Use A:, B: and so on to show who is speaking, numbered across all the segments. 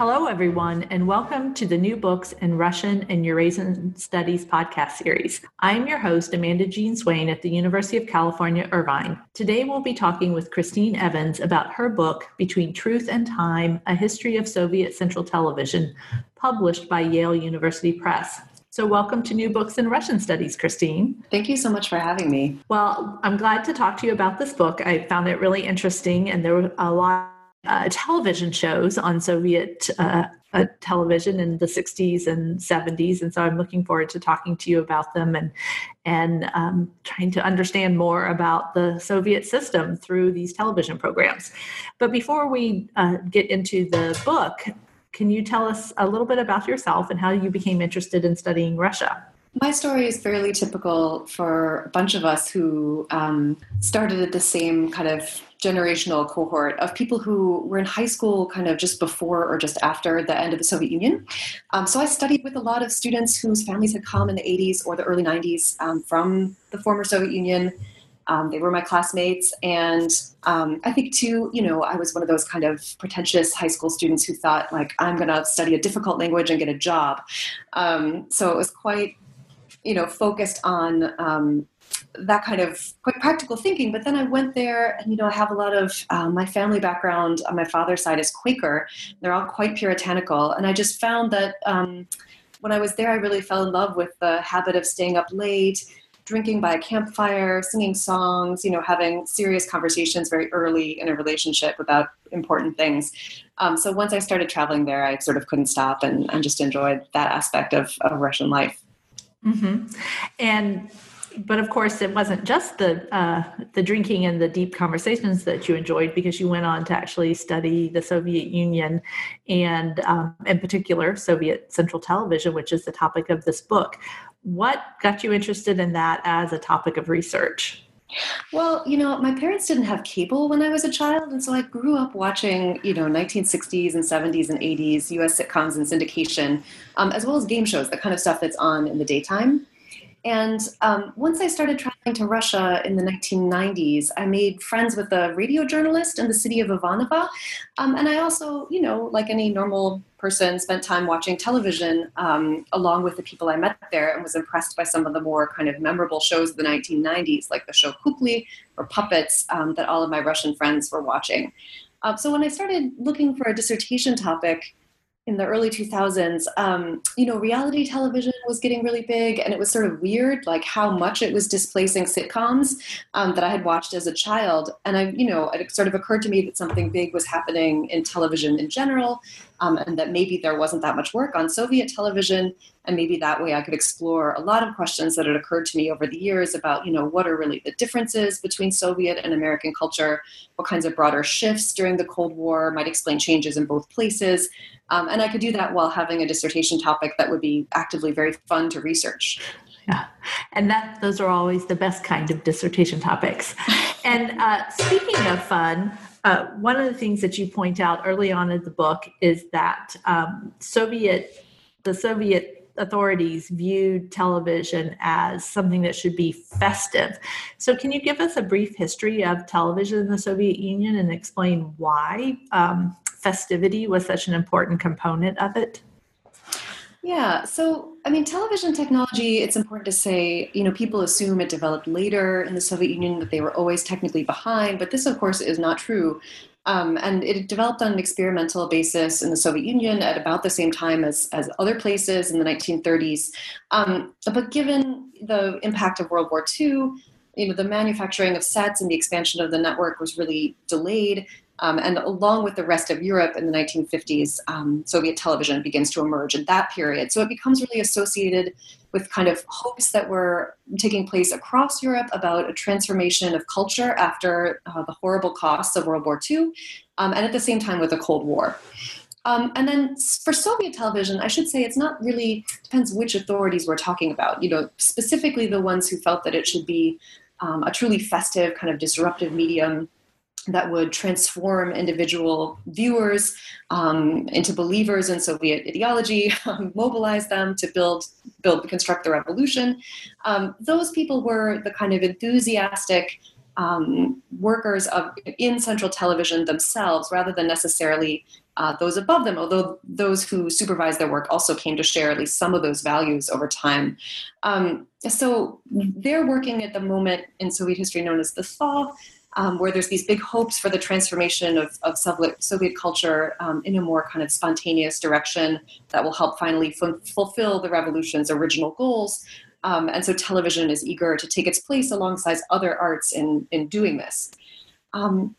A: Hello, everyone, and welcome to the New Books in Russian and Eurasian Studies podcast series. I am your host, Amanda Jean Swain at the University of California, Irvine. Today, we'll be talking with Christine Evans about her book, Between Truth and Time A History of Soviet Central Television, published by Yale University Press. So, welcome to New Books in Russian Studies, Christine.
B: Thank you so much for having me.
A: Well, I'm glad to talk to you about this book. I found it really interesting, and there were a lot uh, television shows on Soviet uh, uh, television in the 60s and 70s, and so I'm looking forward to talking to you about them and and um, trying to understand more about the Soviet system through these television programs. But before we uh, get into the book, can you tell us a little bit about yourself and how you became interested in studying Russia?
B: My story is fairly typical for a bunch of us who um, started at the same kind of generational cohort of people who were in high school kind of just before or just after the end of the Soviet Union. Um, so I studied with a lot of students whose families had come in the 80s or the early 90s um, from the former Soviet Union. Um, they were my classmates, and um, I think too, you know, I was one of those kind of pretentious high school students who thought like I'm going to study a difficult language and get a job. Um, so it was quite, you know, focused on um, that kind of quite practical thinking. But then I went there, and you know, I have a lot of um, my family background on my father's side is Quaker. They're all quite puritanical, and I just found that um, when I was there, I really fell in love with the habit of staying up late, drinking by a campfire, singing songs, you know, having serious conversations very early in a relationship about important things. Um, so once I started traveling there, I sort of couldn't stop and, and just enjoyed that aspect of, of Russian life.
A: Mm-hmm. And but of course, it wasn't just the uh, the drinking and the deep conversations that you enjoyed, because you went on to actually study the Soviet Union and, um, in particular, Soviet Central Television, which is the topic of this book. What got you interested in that as a topic of research?
B: Well, you know, my parents didn't have cable when I was a child, and so I grew up watching, you know, 1960s and 70s and 80s U.S. sitcoms and syndication, um, as well as game shows, the kind of stuff that's on in the daytime. And um, once I started traveling to Russia in the 1990s, I made friends with a radio journalist in the city of Ivanovo. Um, and I also, you know, like any normal person, spent time watching television um, along with the people I met there and was impressed by some of the more kind of memorable shows of the 1990s, like the show Kukly or Puppets, um, that all of my Russian friends were watching. Uh, so when I started looking for a dissertation topic, in the early 2000s, um, you know, reality television was getting really big, and it was sort of weird, like how much it was displacing sitcoms um, that I had watched as a child. And I, you know, it sort of occurred to me that something big was happening in television in general, um, and that maybe there wasn't that much work on Soviet television, and maybe that way I could explore a lot of questions that had occurred to me over the years about, you know, what are really the differences between Soviet and American culture, what kinds of broader shifts during the Cold War might explain changes in both places, um, and I could do that while having a dissertation topic that would be actively very fun to research.
A: Yeah, and that those are always the best kind of dissertation topics. and uh, speaking of fun, uh, one of the things that you point out early on in the book is that um, Soviet, the Soviet authorities viewed television as something that should be festive. So, can you give us a brief history of television in the Soviet Union and explain why um, festivity was such an important component of it?
B: Yeah. So, I mean, television technology, it's important to say, you know, people assume it developed later in the Soviet Union, that they were always technically behind, but this, of course, is not true. Um, and it developed on an experimental basis in the Soviet Union at about the same time as, as other places in the 1930s. Um, but given the impact of World War II, you know, the manufacturing of sets and the expansion of the network was really delayed. Um, and along with the rest of Europe in the 1950s, um, Soviet television begins to emerge in that period. So it becomes really associated with kind of hopes that were taking place across Europe about a transformation of culture after uh, the horrible costs of World War II, um, and at the same time with the Cold War. Um, and then for Soviet television, I should say it's not really depends which authorities we're talking about. You know, specifically the ones who felt that it should be um, a truly festive, kind of disruptive medium that would transform individual viewers um, into believers in Soviet ideology, um, mobilize them to build, build, construct the revolution. Um, those people were the kind of enthusiastic um, workers of in Central Television themselves, rather than necessarily uh, those above them. Although those who supervised their work also came to share at least some of those values over time. Um, so they're working at the moment in Soviet history known as the thaw um, where there's these big hopes for the transformation of, of Soviet, Soviet culture um, in a more kind of spontaneous direction that will help finally f- fulfill the revolution's original goals. Um, and so television is eager to take its place alongside other arts in, in doing this. Um,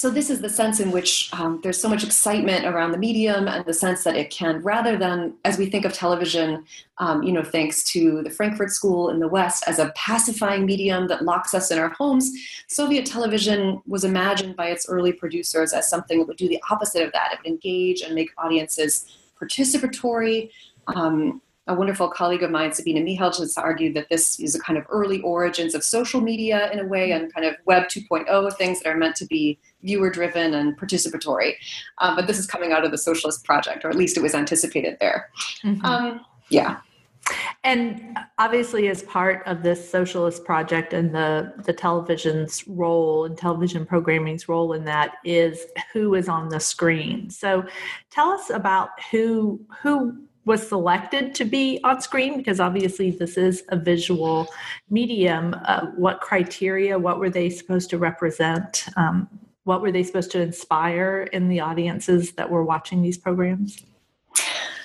B: so this is the sense in which um, there's so much excitement around the medium and the sense that it can rather than as we think of television um, you know thanks to the frankfurt school in the west as a pacifying medium that locks us in our homes soviet television was imagined by its early producers as something that would do the opposite of that. It would engage and make audiences participatory. Um, a wonderful colleague of mine, Sabina Mihelj, has argued that this is a kind of early origins of social media in a way and kind of Web 2.0 things that are meant to be viewer driven and participatory. Um, but this is coming out of the socialist project, or at least it was anticipated there. Mm-hmm. Um, yeah.
A: And obviously, as part of this socialist project and the, the television's role and television programming's role in that is who is on the screen. So tell us about who who was selected to be on screen because obviously this is a visual medium uh, what criteria what were they supposed to represent um, what were they supposed to inspire in the audiences that were watching these programs?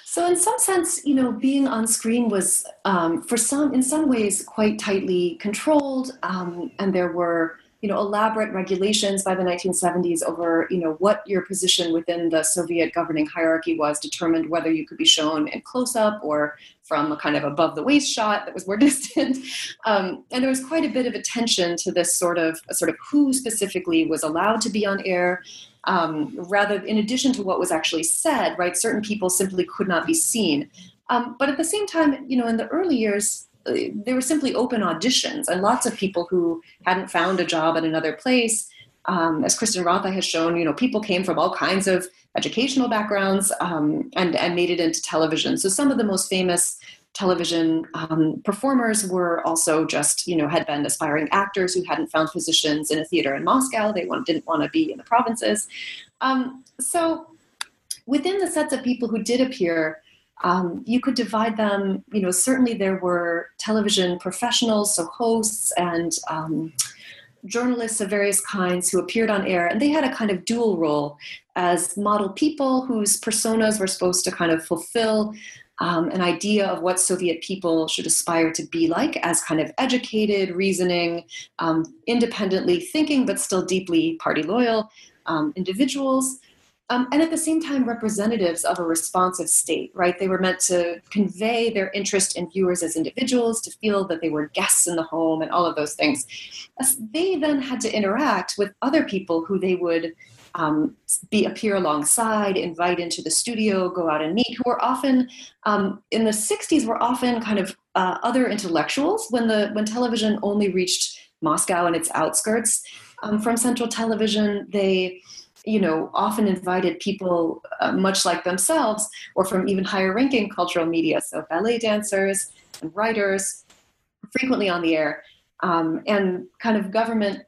B: So in some sense you know being on screen was um, for some in some ways quite tightly controlled um, and there were you know elaborate regulations by the 1970s over you know what your position within the Soviet governing hierarchy was determined whether you could be shown in close up or from a kind of above the waist shot that was more distant. Um, and there was quite a bit of attention to this sort of sort of who specifically was allowed to be on air. Um, rather in addition to what was actually said right certain people simply could not be seen. Um, but at the same time you know in the early years they were simply open auditions, and lots of people who hadn't found a job at another place. Um, as Kristin Roth-Ey has shown, you know, people came from all kinds of educational backgrounds um, and and made it into television. So some of the most famous television um, performers were also just, you know, had been aspiring actors who hadn't found positions in a theater in Moscow. They want, didn't want to be in the provinces. Um, so within the sets of people who did appear, um, you could divide them you know certainly there were television professionals so hosts and um, journalists of various kinds who appeared on air and they had a kind of dual role as model people whose personas were supposed to kind of fulfill um, an idea of what Soviet people should aspire to be like as kind of educated, reasoning, um, independently thinking, but still deeply party loyal um, individuals um, and at the same time representatives of a responsive state right they were meant to convey their interest in viewers as individuals to feel that they were guests in the home and all of those things they then had to interact with other people who they would um, be appear alongside, invite into the studio, go out and meet, who were often um, in the '60s were often kind of uh, other intellectuals. When the when television only reached Moscow and its outskirts um, from Central Television, they you know, often invited people uh, much like themselves or from even higher ranking cultural media, so ballet dancers and writers, frequently on the air, um, and kind of government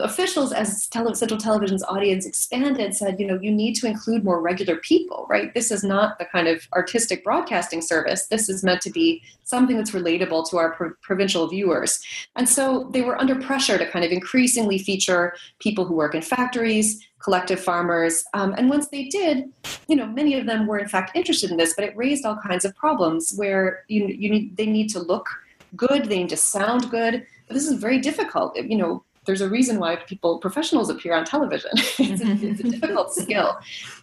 B: officials as tele- central television's audience expanded said you know you need to include more regular people right? This is not the kind of artistic broadcasting service. This is meant to be something that's relatable to our pro- provincial viewers. And so they were under pressure to kind of increasingly feature people who work in factories collective farmers um, and once they did you know many of them were in fact interested in this but it raised all kinds of problems where you, you need, they need to look good they need to sound good. But this is very difficult you know there's a reason why people professionals appear on television. it's, a, it's, a, difficult skill,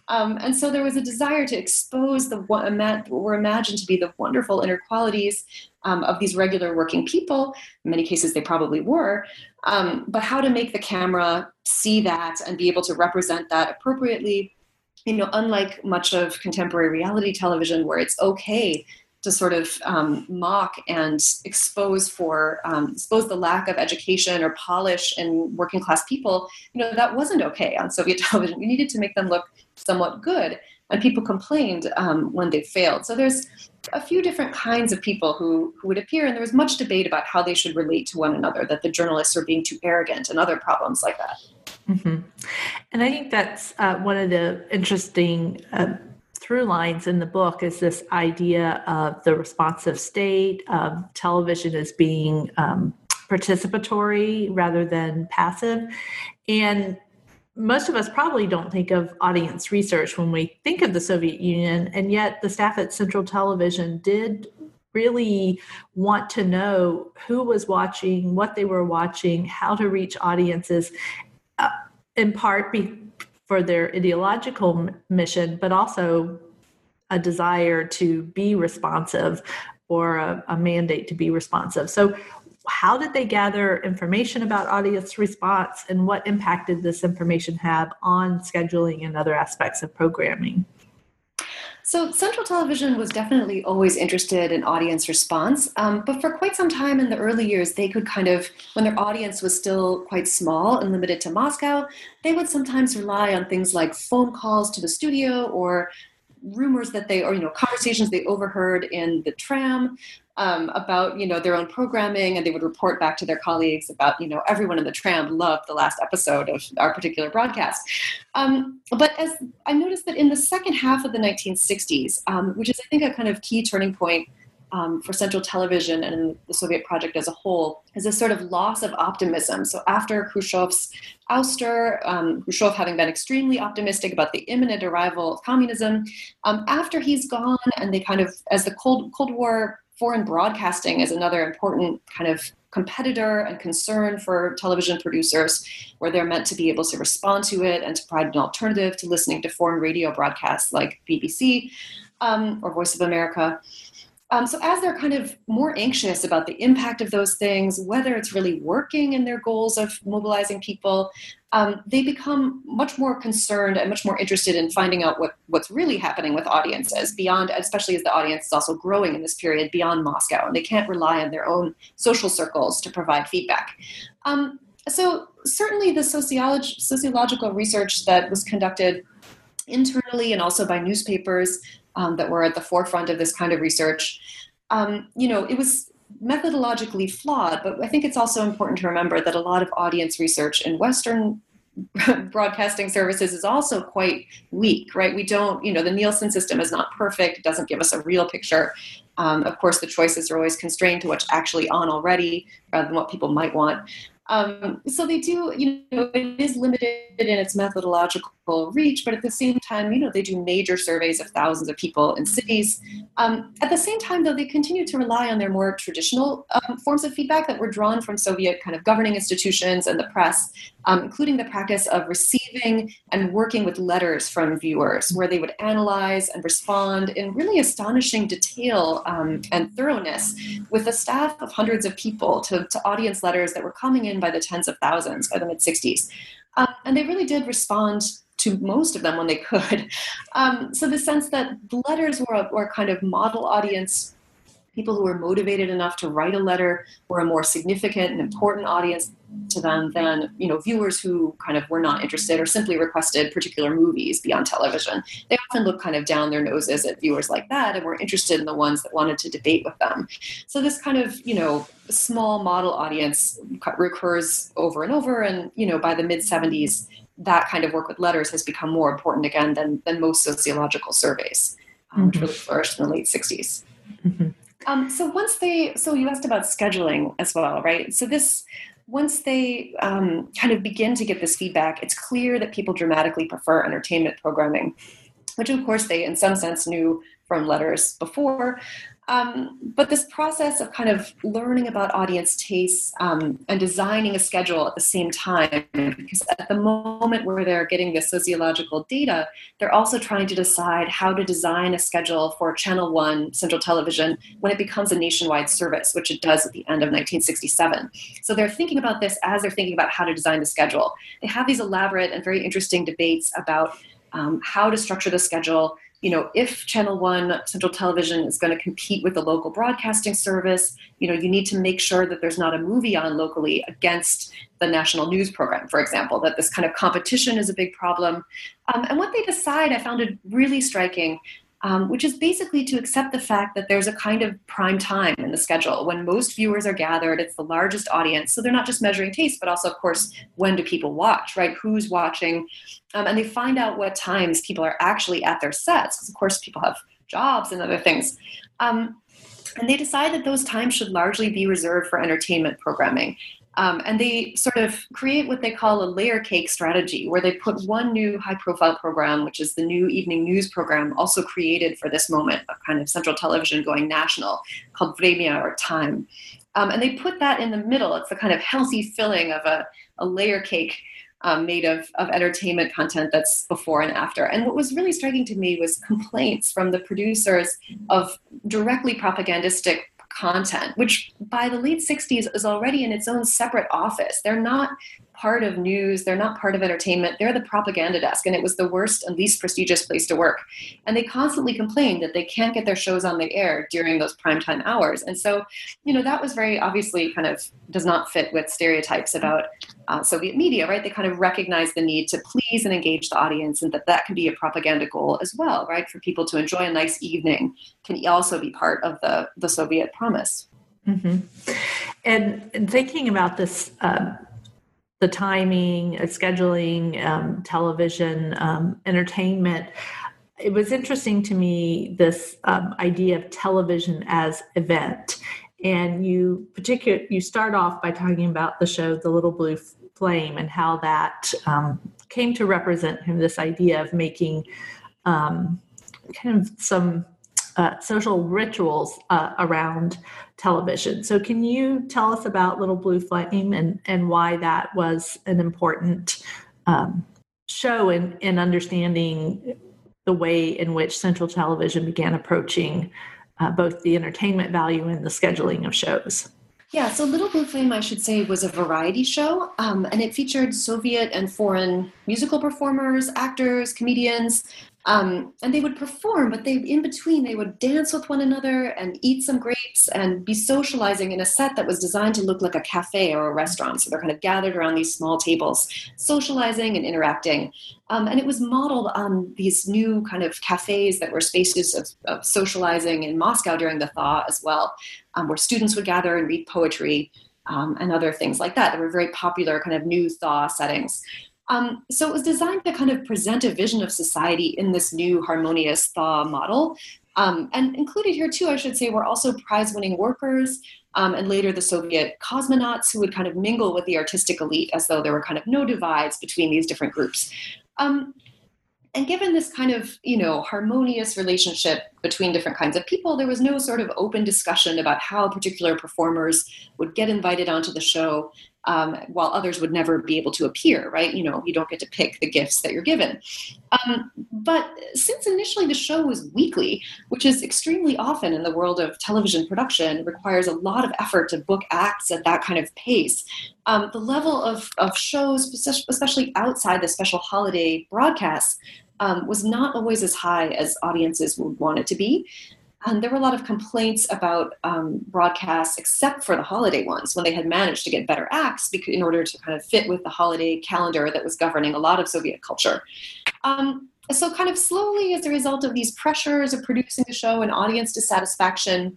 B: um, and so there was a desire to expose the what were imagined to be the wonderful inner qualities um, of these regular working people. In many cases, they probably were, um, but how to make the camera see that and be able to represent that appropriately. You know, unlike much of contemporary reality television, where it's okay to sort of um, mock and expose for um, expose the lack of education or polish in working class people you know that wasn't okay on soviet television. You needed to make them look somewhat good. And people complained um, when they failed. So there's a few different kinds of people who, who would appear and there was much debate about how they should relate to one another that the journalists are being too arrogant and other problems like that.
A: Mm-hmm. and i think that's uh, one of the interesting uh, through lines in the book is this idea of the responsive state of television as being um, participatory rather than passive. And most of us probably don't think of audience research when we think of the Soviet Union, and yet the staff at Central Television did really want to know who was watching, what they were watching, how to reach audiences, uh, in part for their ideological mission, but also a desire to be responsive or a, a mandate to be responsive. So, how did they gather information about audience response and what impact did this information have on scheduling and other aspects of programming?
B: So, Central Television was definitely always interested in audience response, um, but for quite some time in the early years, they could kind of, when their audience was still quite small and limited to Moscow, they would sometimes rely on things like phone calls to the studio or rumors that they, or you know, conversations they overheard in the tram um, about you know their own programming, and they would report back to their colleagues about you know everyone in the tram loved the last episode of our particular broadcast. Um, but as I noticed that in the second half of the 1960s, um, which is I think a kind of key turning point um, for Central Television and the Soviet project as a whole is a sort of loss of optimism. So after Khrushchev's ouster, um, Khrushchev having been extremely optimistic about the imminent arrival of communism, um, after he's gone and they kind of, as the Cold, Cold War foreign broadcasting is another important kind of competitor and concern for television producers, where they're meant to be able to respond to it and to provide an alternative to listening to foreign radio broadcasts like BBC um, or Voice of America. Um, so as they're kind of more anxious about the impact of those things, whether it's really working in their goals of mobilizing people, um, they become much more concerned and much more interested in finding out what, what's really happening with audiences beyond, especially as the audience is also growing in this period beyond Moscow, and they can't rely on their own social circles to provide feedback. Um, so certainly the sociolog- sociological research that was conducted internally and also by newspapers um, that were at the forefront of this kind of research. Um, you know, it was methodologically flawed, but I think it's also important to remember that a lot of audience research in Western broadcasting services is also quite weak, right? We don't, you know, the Nielsen system is not perfect. It doesn't give us a real picture. Um, of course, the choices are always constrained to what's actually on already rather than what people might want. Um, so they do, you know, it is limited in its methodological reach, but at the same time, you know, they do major surveys of thousands of people in cities. Um, at the same time, though, they continue to rely on their more traditional um, forms of feedback that were drawn from Soviet kind of governing institutions and the press, um, including the practice of receiving and working with letters from viewers, where they would analyze and respond in really astonishing detail um, and thoroughness with a staff of hundreds of people to, to audience letters that were coming in by the tens of thousands by the mid 60s. Um, and they really did respond to most of them when they could. Um, so the sense that letters were, a, were kind of model audience people who were motivated enough to write a letter were a more significant and important audience to them than you know viewers who kind of were not interested or simply requested particular movies beyond television they often look kind of down their noses at viewers like that and were interested in the ones that wanted to debate with them so this kind of you know small model audience recurs over and over and you know by the mid 70s that kind of work with letters has become more important again than, than most sociological surveys um, mm-hmm. which really flourished in the late 60s mm-hmm. um, so once they so you asked about scheduling as well right so this once they um, kind of begin to get this feedback, it's clear that people dramatically prefer entertainment programming, which of course they, in some sense, knew from letters before. Um, but this process of kind of learning about audience tastes um, and designing a schedule at the same time, because at the moment where they're getting the sociological data, they're also trying to decide how to design a schedule for Channel 1 Central Television when it becomes a nationwide service, which it does at the end of 1967. So they're thinking about this as they're thinking about how to design the schedule. They have these elaborate and very interesting debates about um, how to structure the schedule you know, if Channel One Central Television is going to compete with the local broadcasting service, you know, you need to make sure that there's not a movie on locally against the national news program, for example, that this kind of competition is a big problem. Um, and what they decide, I found it really striking, um, which is basically to accept the fact that there's a kind of prime time in the schedule when most viewers are gathered. It's the largest audience. So they're not just measuring taste, but also, of course, when do people watch, right? Who's watching? Um, and they find out what times people are actually at their sets, because, of course, people have jobs and other things. Um, and they decide that those times should largely be reserved for entertainment programming. Um, and they sort of create what they call a layer cake strategy, where they put one new high profile program, which is the new evening news program, also created for this moment of kind of central television going national, called Vremya or Time. Um, and they put that in the middle. It's the kind of healthy filling of a, a layer cake um, made of, of entertainment content that's before and after. And what was really striking to me was complaints from the producers of directly propagandistic content, which by the late 60s is already in its own separate office. They're not part of news, they're not part of entertainment, they're the propaganda desk, and it was the worst and least prestigious place to work. And they constantly complained that they can't get their shows on the air during those primetime hours. And so, you know, that was very obviously kind of does not fit with stereotypes about uh, Soviet media, right? They kind of recognize the need to please and engage the audience, and that that can be a propaganda goal as well, right? For people to enjoy a nice evening can also be part of the the Soviet promise.
A: Mm-hmm. And, and, thinking about this. Um, the timing, uh, scheduling, um, television, um, entertainment. It was interesting to me this um, idea of television as event, and you particular you start off by talking about the show The Little Blue Flame and how that um, came to represent him. This idea of making um, kind of some uh, social rituals uh, around television. So, can you tell us about Little Blue Flame and, and why that was an important um, show in, in understanding the way in which Central Television began approaching uh, both the entertainment value and the scheduling of shows?
B: Yeah, so Little Blue Flame, I should say, was a variety show, um, and it featured Soviet and foreign musical performers, actors, comedians, um, and they would perform, but they in between they would dance with one another and eat some grapes and be socializing in a set that was designed to look like a cafe or a restaurant. So they're kind of gathered around these small tables, socializing and interacting. Um, and it was modeled on these new kind of cafes that were spaces of, of socializing in Moscow during the thaw as well, um, where students would gather and read poetry. Um, and other things like that. They were very popular kind of new thaw settings. Um, so it was designed to kind of present a vision of society in this new harmonious thaw model. Um, and included here too, I should say, were also prize-winning workers um, and later the Soviet cosmonauts who would kind of mingle with the artistic elite as though there were kind of no divides between these different groups. Um, and given this kind of you know harmonious relationship between different kinds of people there was no sort of open discussion about how particular performers would get invited onto the show um, while others would never be able to appear right? You know you don't get to pick the gifts that you're given. Um, but since initially the show was weekly which is extremely often in the world of television production requires a lot of effort to book acts at that kind of pace um, the level of, of shows especially outside the special holiday broadcasts um, was not always as high as audiences would want it to be. And there were a lot of complaints about um, broadcasts, except for the holiday ones, when they had managed to get better acts in order to kind of fit with the holiday calendar that was governing a lot of Soviet culture. Um, so, kind of slowly, as a result of these pressures of producing the show and audience dissatisfaction,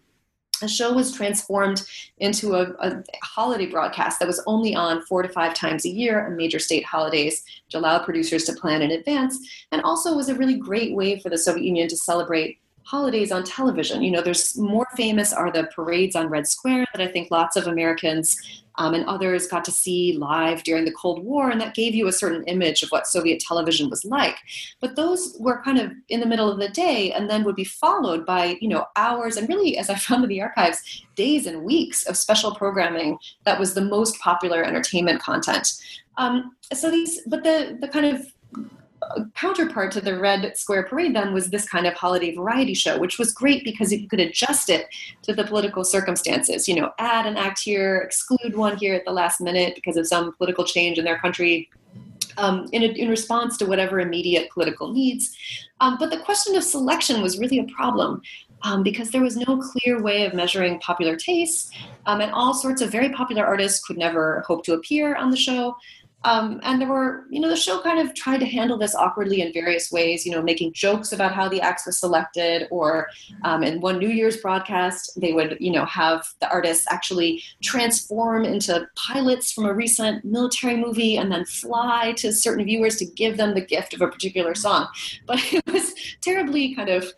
B: the show was transformed into a, a, holiday broadcast that was only on four to five times a year on major state holidays, which allowed producers to plan in advance, and also was a really great way for the Soviet Union to celebrate holidays on television. You know, there's more famous are the parades on Red Square that I think lots of Americans um, and others got to see live during the Cold War, and that gave you a certain image of what Soviet television was like. But those were kind of in the middle of the day, and then would be followed by you know hours, and really, as I found in the archives, days and weeks of special programming that was the most popular entertainment content. Um, so these, but the the kind of counterpart to the Red Square Parade then was this kind of holiday variety show, which was great because you could adjust it to the political circumstances. You know, add an act here, exclude one here at the last minute because of some political change in their country. Um, in, a, in, response to whatever immediate political needs. Um, but the question of selection was really a problem um, because there was no clear way of measuring popular tastes, um, and all sorts of very popular artists could never hope to appear on the show. Um, and there were, you know, the show kind of tried to handle this awkwardly in various ways, you know, making jokes about how the acts were selected, or um, in one New Year's broadcast, they would, you know, have the artists actually transform into pilots from a recent military movie and then fly to certain viewers to give them the gift of a particular song. But it was terribly kind of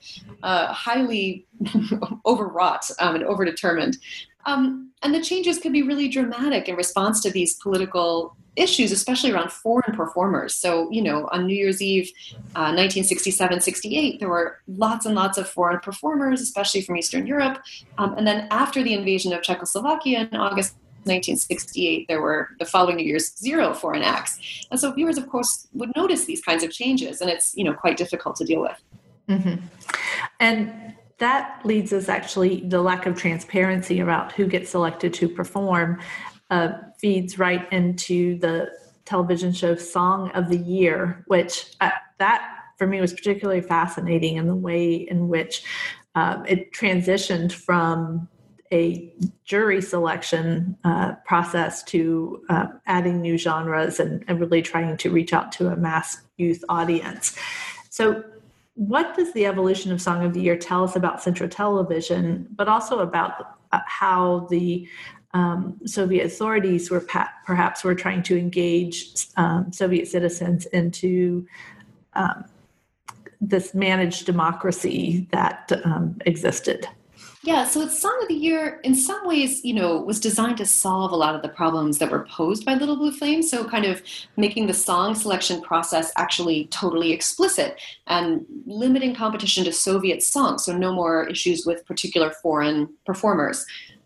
B: uh, highly overwrought um, and overdetermined. Um, and the changes could be really dramatic in response to these political issues, especially around foreign performers. So, you know, on New Year's Eve, uh, 1967 68, there were lots and lots of foreign performers, especially from Eastern Europe. Um, and then after the invasion of Czechoslovakia in August 1968, there were the following years zero foreign acts. And so viewers, of course, would notice these kinds of changes, and it's, you know, quite difficult to deal with.
A: Mm-hmm. And that leads us actually the lack of transparency about who gets selected to perform uh, feeds right into the television show Song of the Year, which uh, that for me was particularly fascinating in the way in which uh, it transitioned from a jury selection uh, process to uh, adding new genres and, and, really trying to reach out to a mass youth audience. So, what does the evolution of Song of the Year tell us about Central Television, but also about uh, how the um, Soviet authorities were pa- perhaps were trying to engage um, Soviet citizens into um, this managed democracy that um, existed.
B: Yeah, so it's Song of the Year in some ways, you know, was designed to solve a lot of the problems that were posed by Little Blue Flame. So kind of making the song selection process actually totally explicit and limiting competition to Soviet songs. So no more issues with particular foreign performers.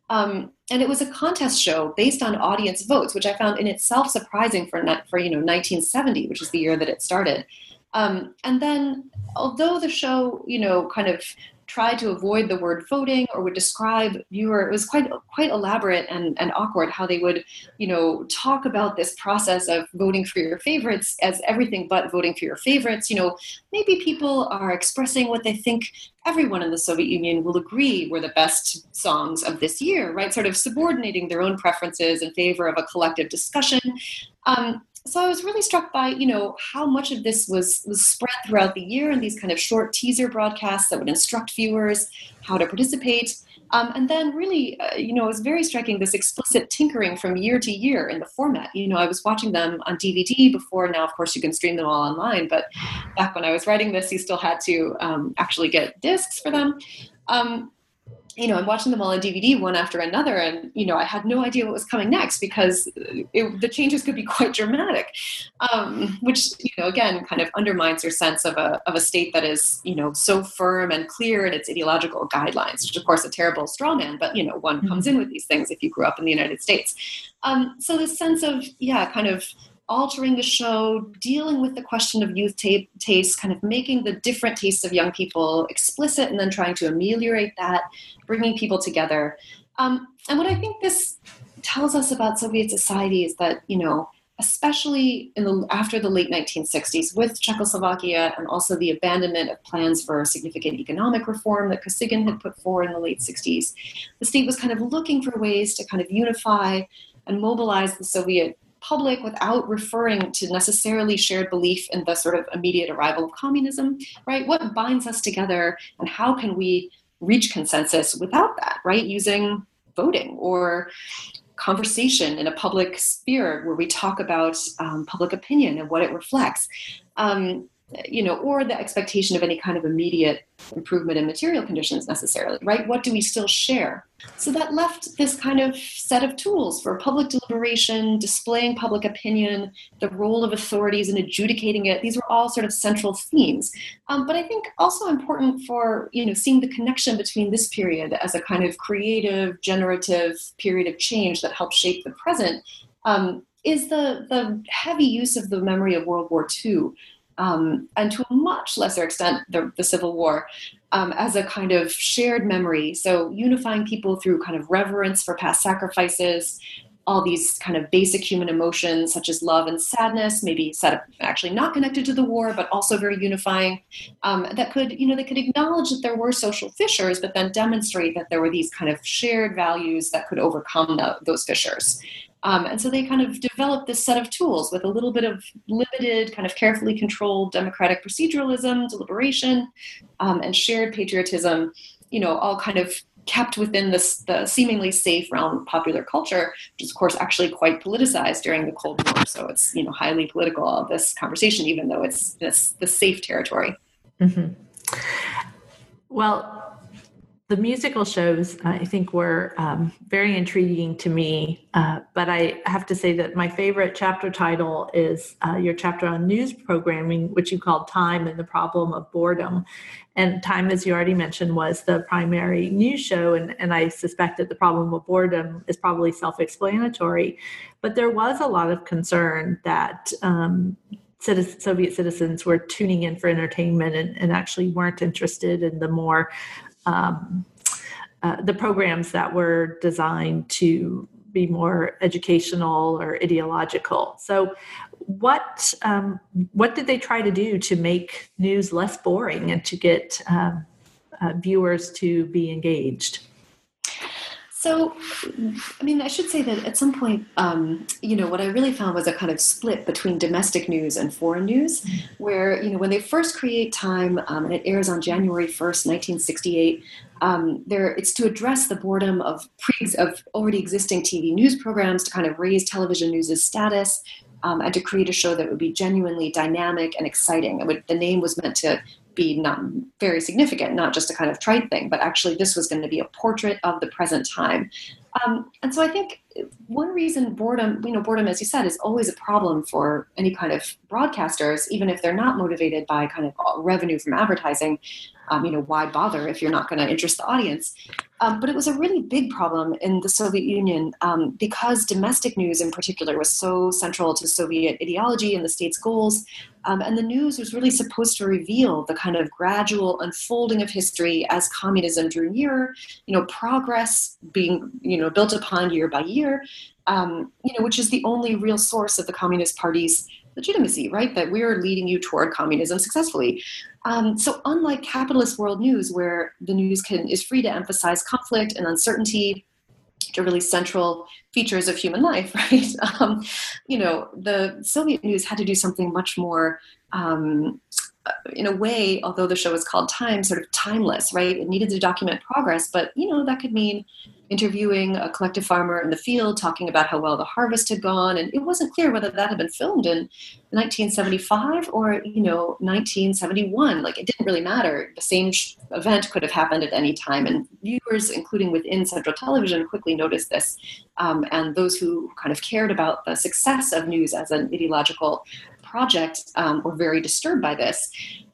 B: Um, and it was a contest show based on audience votes, which I found in itself surprising for for you know 1970, which is the year that it started. Um, and then, although the show you know kind of tried to avoid the word voting or would describe viewer it was quite quite elaborate and, and awkward how they would you know talk about this process of voting for your favorites as everything but voting for your favorites. You know maybe people are expressing what they think everyone in the soviet union will agree were the best songs of this year right? Sort of subordinating their own preferences in favor of a collective discussion. Um, so I was really struck by, you know, how much of this was was spread throughout the year in these kind of short teaser broadcasts that would instruct viewers how to participate. Um, and then really, uh, you know, it was very striking this explicit tinkering from year to year in the format. You know, I was watching them on DVD before. Now, of course, you can stream them all online. But back when I was writing this, you still had to um, actually get discs for them. Um, you know, I'm watching them all on DVD one after another, and you know, I had no idea what was coming next because it, the changes could be quite dramatic, um, which you know, again, kind of undermines your sense of a of a state that is you know so firm and clear in its ideological guidelines, which of course a terrible straw man, but you know, one mm-hmm. comes in with these things if you grew up in the United States. Um, so this sense of yeah, kind of altering the show, dealing with the question of youth t- taste, kind of making the different tastes of young people explicit, and then trying to ameliorate that, bringing people together. Um, and what I think this tells us about Soviet society is that, you know, especially in the, after the late 1960s with Czechoslovakia and also the abandonment of plans for significant economic reform that Kosygin had put forward in the late 60s, the state was kind of looking for ways to kind of unify and mobilize the Soviet public without referring to necessarily shared belief in the sort of immediate arrival of communism, right? What binds us together and how can we reach consensus without that, right? Using voting or conversation in a public sphere where we talk about um, public opinion and what it reflects. Um, you know, or the expectation of any kind of immediate improvement in material conditions necessarily, right? What do we still share? So that left this kind of set of tools for public deliberation, displaying public opinion, the role of authorities in adjudicating it. These were all sort of central themes. Um, but I think also important for you know seeing the connection between this period as a kind of creative, generative period of change that helped shape the present um, is the the heavy use of the memory of World War II um, and to a much lesser extent, the, the Civil War, um, as a kind of shared memory. So, unifying people through kind of reverence for past sacrifices, all these kind of basic human emotions such as love and sadness, maybe set actually not connected to the war, but also very unifying. Um, that could, you know, they could acknowledge that there were social fissures, but then demonstrate that there were these kind of shared values that could overcome the, those fissures. Um, and so they kind of developed this set of tools with a little bit of limited, kind of carefully controlled democratic proceduralism, deliberation, um, and shared patriotism, you know, all kind of kept within this the seemingly safe realm of popular culture, which is of course actually quite politicized during the Cold War. So it's you know highly political this conversation, even though it's this the safe territory.
A: Mm-hmm. Well, the musical shows, I think, were um, very intriguing to me. Uh, but I have to say that my favorite chapter title is uh, your chapter on news programming, which you called Time and the Problem of Boredom. And Time, as you already mentioned, was the primary news show. And, and I suspect that the problem of boredom is probably self explanatory. But there was a lot of concern that. Um, Soviet citizens were tuning in for entertainment and, and, actually weren't interested in the more um, uh, the programs that were designed to be more educational or ideological. So, what um, what did they try to do to make news less boring and to get um, uh, viewers to be engaged?
B: So, I mean, I should say that at some point, um, you know, what I really found was a kind of split between domestic news and foreign news, where, you know, when they first create Time um, and it airs on January 1st, 1968, um, there it's to address the boredom of pre of already existing TV news programs to kind of raise television news's status um, and to create a show that would be genuinely dynamic and exciting. Would, the name was meant to be not very significant, not just a kind of trite thing, but actually this was going to be a portrait of the present time. Um, and so I think one reason boredom, you know, boredom, as you said, is always a problem for any kind of broadcasters, even if they're not motivated by kind of revenue from advertising um, you know, why bother if you're not going to interest the audience? Um, but it was a really big problem in the Soviet Union um, because domestic news, in particular, was so central to Soviet ideology and the state's goals. Um, and the news was really supposed to reveal the kind of gradual unfolding of history as communism drew nearer. You know, progress being you know built upon year by year. Um, you know, which is the only real source of the Communist Party's legitimacy, right? That we're leading you toward communism successfully. Um, so unlike capitalist world news, where the news can is free to emphasize conflict and uncertainty, are really central features of human life, right? Um, you know, the Soviet news had to do something much more. Um, in a way, although the show was called Time, sort of timeless, right? It needed to document progress, but you know that could mean interviewing a collective farmer in the field, talking about how well the harvest had gone. And it wasn't clear whether that had been filmed in 1975 or, you know, 1971. Like it didn't really matter. The same event could have happened at any time. And viewers, including within Central Television, quickly noticed this. Um, and those who kind of cared about the success of news as an ideological project um, were very disturbed by this.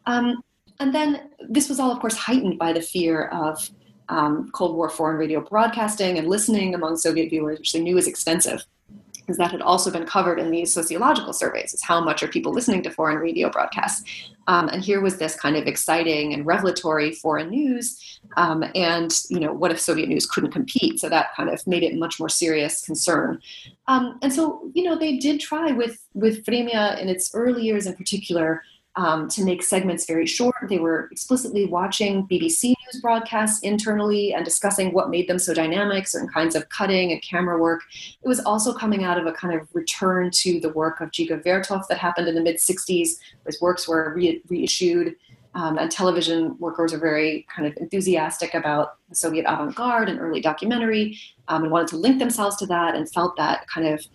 B: Um, and then this was all, of course, heightened by the fear of um, Cold War foreign radio broadcasting and listening among Soviet viewers, which they knew was extensive, because that had also been covered in these sociological surveys: is how much are people listening to foreign radio broadcasts? Um, and here was this kind of exciting and revelatory foreign news, um, and you know, what if Soviet news couldn't compete? So that kind of made it much more serious concern. Um, and so, you know, they did try with with Vremya in its early years, in particular um, to make segments very short. They were explicitly watching BBC news broadcasts internally and discussing what made them so dynamic, certain kinds of cutting and camera work. It was also coming out of a kind of return to the work of Dziga Vertov that happened in the mid 60s. His works were re- reissued. Um, and television workers are very kind of enthusiastic about the Soviet avant garde and early documentary um, and wanted to link themselves to that and felt that kind of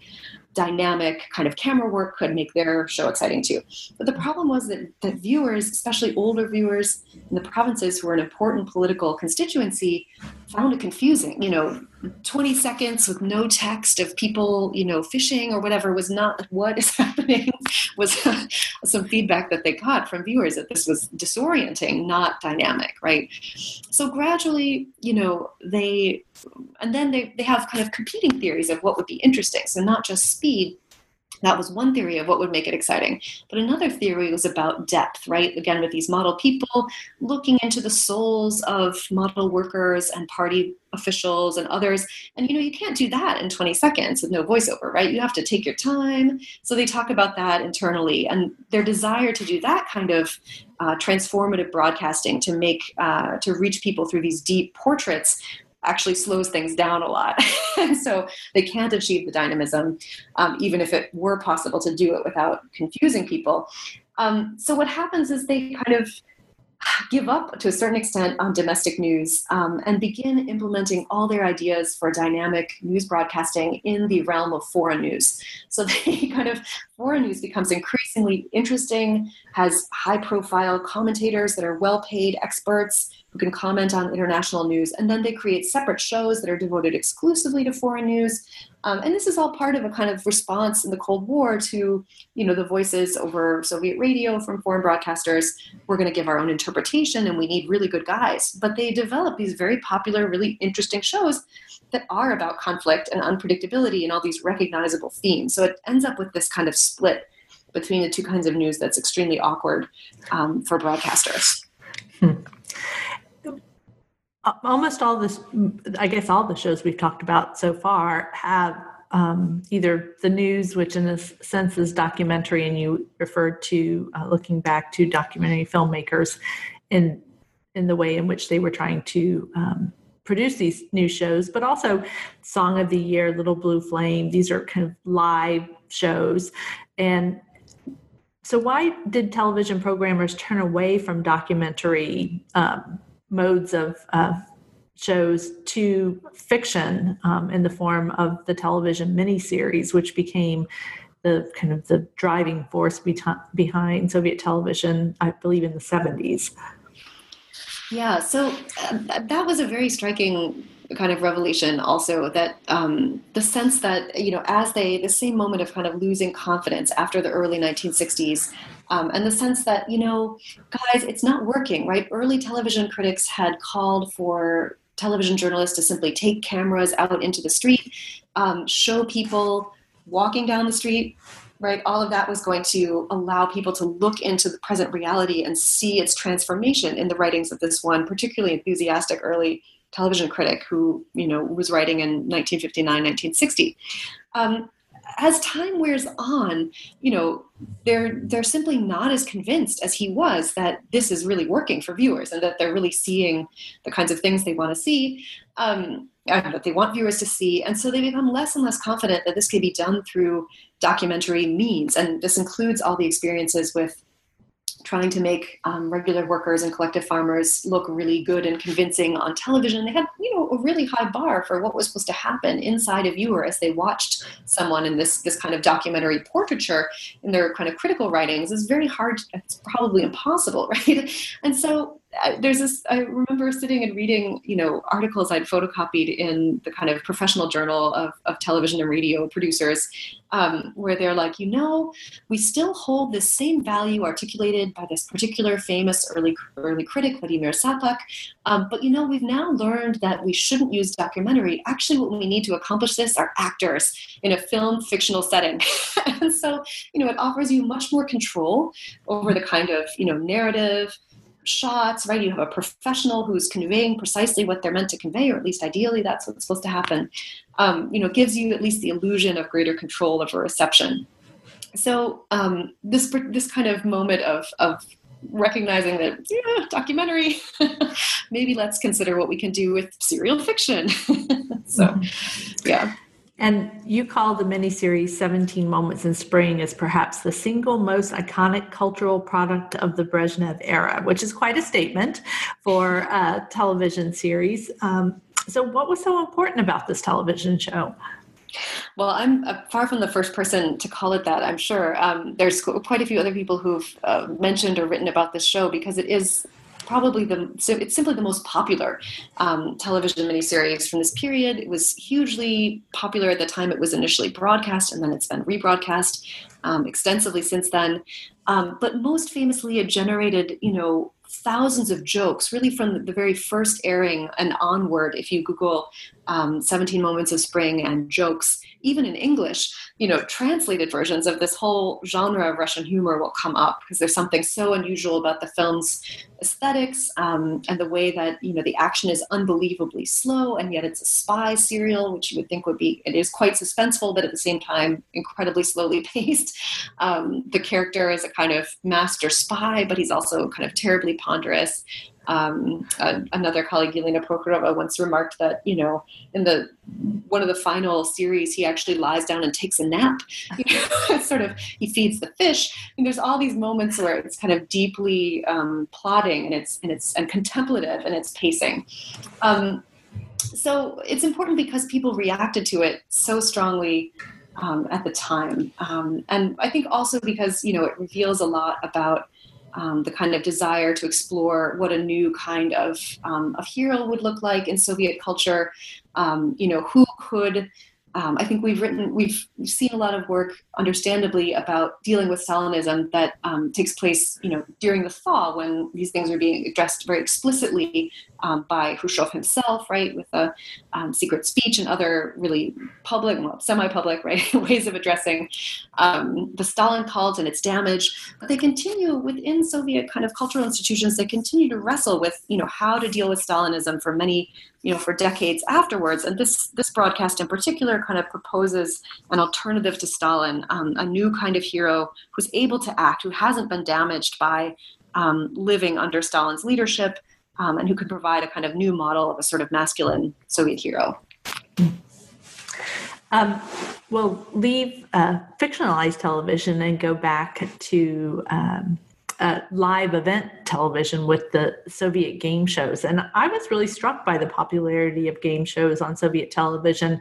B: dynamic kind of camera work could make their show exciting too. But the problem was that, that viewers, especially older viewers in the provinces who were an important political constituency, found it confusing. You know, 20 seconds with no text of people, you know, fishing or whatever was not what is happening was some feedback that they got from viewers that this was disorienting, not dynamic, right? So gradually, you know, they and then they, they have kind of competing theories of what would be interesting. So not just speed, that was one theory of what would make it exciting. But another theory was about depth, right? Again, with these model people looking into the souls of model workers and party officials and others. And you know, you can't do that in 20 seconds with no voiceover, right? You have to take your time. So they talk about that internally and their desire to do that kind of uh, transformative broadcasting to make, uh, to reach people through these deep portraits actually slows things down a lot. and so they can't achieve the dynamism, um, even if it were possible to do it without confusing people. Um, so what happens is they kind of give up to a certain extent on domestic news um, and begin implementing all their ideas for dynamic news broadcasting in the realm of foreign news. So they kind of foreign news becomes increasingly interesting, has high profile commentators that are well paid experts who can comment on international news. And then they create separate shows that are devoted exclusively to foreign news. Um, and this is all part of a kind of response in the Cold War to, you know, the voices over Soviet radio from foreign broadcasters. We're going to give our own interpretation, and we need really good guys. But they develop these very popular, really interesting shows that are about conflict and unpredictability and all these recognizable themes. So it ends up with this kind of split between the two kinds of news that's extremely awkward um, for broadcasters. Hmm
A: almost all this i guess all the shows we've talked about so far have um, either the news which in a sense is documentary and you referred to uh, looking back to documentary filmmakers in in the way in which they were trying to um, produce these new shows but also song of the year little blue flame these are kind of live shows and so why did television programmers turn away from documentary um, modes of uh, shows to fiction um, in the form of the television miniseries, which became the kind of the driving force be- behind Soviet television, I believe, in the 70s.
B: Yeah, so uh, that was a very striking kind of revelation also that um, the sense that you know as they the same moment of kind of losing confidence after the early 1960s um, and the sense that you know guys it's not working right? Early television critics had called for television journalists to simply take cameras out into the street um, show people walking down the street right? All of that was going to allow people to look into the present reality and see its transformation in the writings of this one particularly enthusiastic early television critic who you know was writing in 1959 1960 um, as time wears on, you know, they're they're simply not as convinced as he was that this is really working for viewers and that they're really seeing the kinds of things they want to see, um, that they want viewers to see, and so they become less and less confident that this can be done through documentary means, and this includes all the experiences with trying to make um, regular workers and collective farmers look really good and convincing on television. They had, you know, a really high bar for what was supposed to happen inside a viewer as they watched someone in this this kind of documentary portraiture in their kind of critical writings is very hard. It's probably impossible, right? And so there's this i remember sitting and reading you know articles i'd photocopied in the kind of professional journal of, of television and radio producers um, where they're like you know we still hold this same value articulated by this particular famous early early critic Vladimir Sappak um, but you know we've now learned that we shouldn't use documentary. Actually what we need to accomplish this are actors in a film fictional setting. And so you know it offers you much more control over the kind of you know narrative shots, right? You have a professional who's conveying precisely what they're meant to convey, or at least ideally that's what's supposed to happen. Um, you know, gives you at least the illusion of greater control over reception. So um, this this kind of moment of of recognizing that yeah, documentary, maybe let's consider what we can do with serial fiction. so, mm-hmm. yeah.
A: And you call the miniseries 17 Moments in Spring as perhaps the single most iconic cultural product of the Brezhnev era, which is quite a statement for a television series. Um, so, what was so important about this television show?
B: Well, I'm uh, far from the first person to call it that. I'm sure um, there's quite a few other people who've uh, mentioned or written about this show because it is probably the it's simply the most popular um, television miniseries from this period. It was hugely popular at the time it was initially broadcast, and then it's been rebroadcast um, extensively since then. Um, but most famously, it generated you know thousands of jokes, really from the very first airing and onward. If you Google um, 17 Moments of Spring and jokes, even in English, you know, translated versions of this whole genre of Russian humor will come up because there's something so unusual about the film's aesthetics um, and the way that, you know, the action is unbelievably slow and yet it's a spy serial, which you would think would be, it is quite suspenseful, but at the same time, incredibly slowly paced. Um, the character is a kind of master spy, but he's also kind of terribly ponderous. Um, another colleague, Yelena Prokhorova, once remarked that you know in the one of the final series, he actually lies down and takes a nap. You know, sort of, he feeds the fish. And there's all these moments where it's kind of deeply um, plotting and it's and it's and contemplative and it's pacing. Um, so it's important because people reacted to it so strongly um, at the time, um, and I think also because you know it reveals a lot about um, the kind of desire to explore what a new kind of, um, of hero would look like in Soviet culture. Um, you know, who could um, I think we've written, we've, seen a lot of work, understandably, about dealing with Stalinism that um, takes place, you know, during the thaw when these things are being addressed very explicitly um, by Khrushchev himself, right, with a um, secret speech and other really public, well, semi-public, right, ways of addressing um, the Stalin cult and its damage. But they continue within Soviet kind of cultural institutions. They continue to wrestle with, you know, how to deal with Stalinism for many you know for decades afterwards. And this this broadcast in particular kind of proposes an alternative to stalin um, a new kind of hero who's able to act who hasn't been damaged by um, living under stalin's leadership um, and who could provide a kind of new model of a sort of masculine soviet hero.
A: Um, we'll leave uh, fictionalized television and go back to um, uh, live event television with the Soviet game shows. And I was really struck by the popularity of game shows on Soviet television.